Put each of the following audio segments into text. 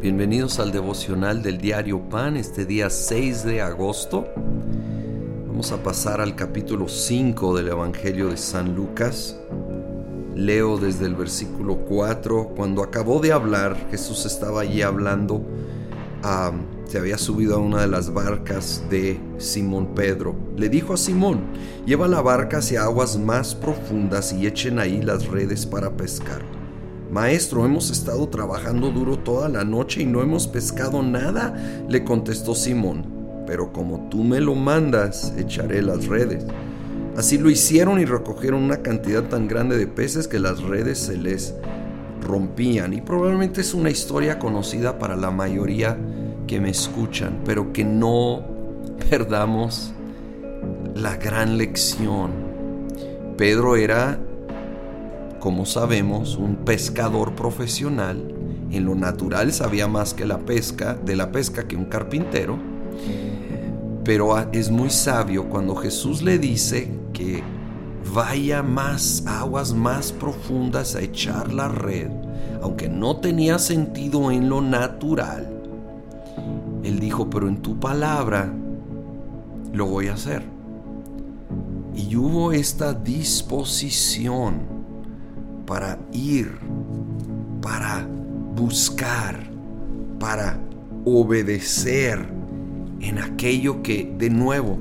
Bienvenidos al devocional del diario Pan, este día 6 de agosto. Vamos a pasar al capítulo 5 del Evangelio de San Lucas. Leo desde el versículo 4. Cuando acabó de hablar, Jesús estaba allí hablando. se había subido a una de las barcas de Simón Pedro. Le dijo a Simón, lleva la barca hacia aguas más profundas y echen ahí las redes para pescar. Maestro, hemos estado trabajando duro toda la noche y no hemos pescado nada, le contestó Simón. Pero como tú me lo mandas, echaré las redes. Así lo hicieron y recogieron una cantidad tan grande de peces que las redes se les rompían. Y probablemente es una historia conocida para la mayoría que me escuchan, pero que no perdamos la gran lección. Pedro era como sabemos, un pescador profesional en lo natural sabía más que la pesca, de la pesca que un carpintero, pero es muy sabio cuando Jesús le dice que vaya más aguas más profundas a echar la red, aunque no tenía sentido en lo natural. Él dijo, pero en tu palabra lo voy a hacer. Y hubo esta disposición para ir, para buscar, para obedecer en aquello que de nuevo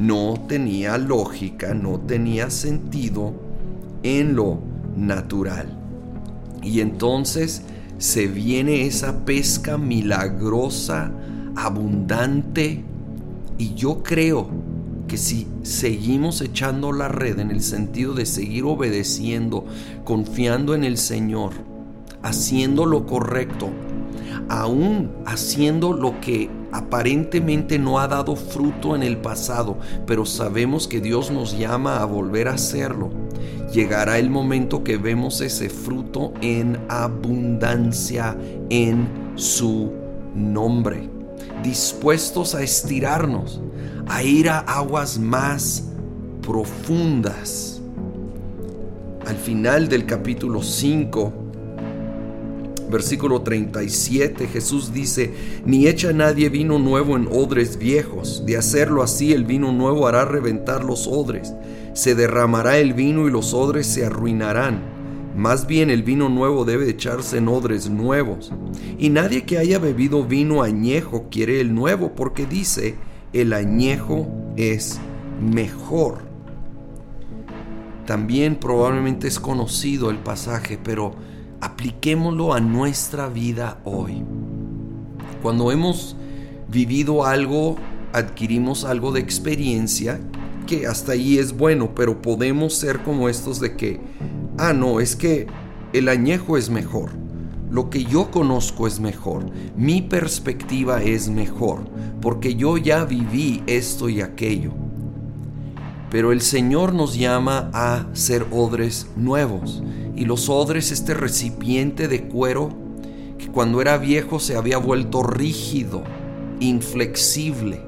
no tenía lógica, no tenía sentido en lo natural. Y entonces se viene esa pesca milagrosa, abundante, y yo creo que si seguimos echando la red en el sentido de seguir obedeciendo, confiando en el Señor, haciendo lo correcto, aún haciendo lo que aparentemente no ha dado fruto en el pasado, pero sabemos que Dios nos llama a volver a hacerlo. Llegará el momento que vemos ese fruto en abundancia en su nombre, dispuestos a estirarnos, a ir a aguas más profundas. Al final del capítulo 5, versículo 37, Jesús dice, ni echa nadie vino nuevo en odres viejos, de hacerlo así el vino nuevo hará reventar los odres, se derramará el vino y los odres se arruinarán. Más bien el vino nuevo debe echarse en odres nuevos. Y nadie que haya bebido vino añejo quiere el nuevo, porque dice, el añejo es mejor. También probablemente es conocido el pasaje, pero apliquémoslo a nuestra vida hoy. Cuando hemos vivido algo, adquirimos algo de experiencia, que hasta ahí es bueno, pero podemos ser como estos de que, ah, no, es que el añejo es mejor. Lo que yo conozco es mejor, mi perspectiva es mejor, porque yo ya viví esto y aquello. Pero el Señor nos llama a ser odres nuevos. Y los odres, este recipiente de cuero, que cuando era viejo se había vuelto rígido, inflexible,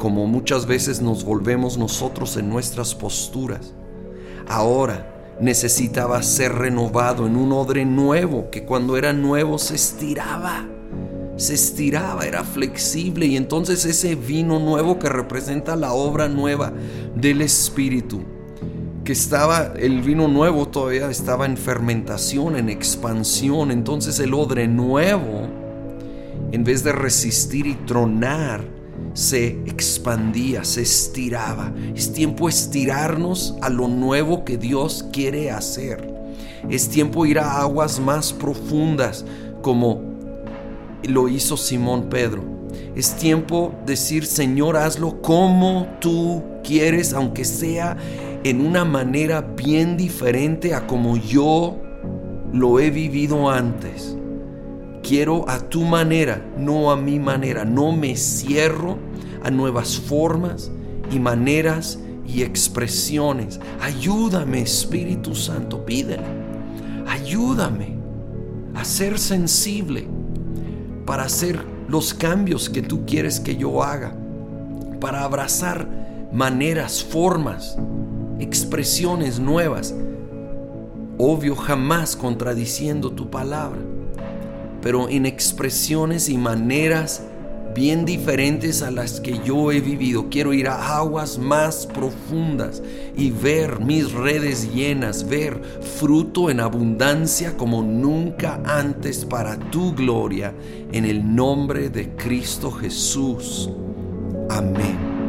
como muchas veces nos volvemos nosotros en nuestras posturas. Ahora, necesitaba ser renovado en un odre nuevo que cuando era nuevo se estiraba, se estiraba, era flexible y entonces ese vino nuevo que representa la obra nueva del Espíritu, que estaba, el vino nuevo todavía estaba en fermentación, en expansión, entonces el odre nuevo, en vez de resistir y tronar, se expandía, se estiraba. Es tiempo estirarnos a lo nuevo que Dios quiere hacer. Es tiempo ir a aguas más profundas como lo hizo Simón Pedro. Es tiempo decir, Señor, hazlo como tú quieres, aunque sea en una manera bien diferente a como yo lo he vivido antes. Quiero a tu manera, no a mi manera. No me cierro a nuevas formas y maneras y expresiones. Ayúdame, Espíritu Santo, pídele. Ayúdame a ser sensible para hacer los cambios que tú quieres que yo haga, para abrazar maneras, formas, expresiones nuevas. Obvio, jamás contradiciendo tu palabra pero en expresiones y maneras bien diferentes a las que yo he vivido. Quiero ir a aguas más profundas y ver mis redes llenas, ver fruto en abundancia como nunca antes para tu gloria, en el nombre de Cristo Jesús. Amén.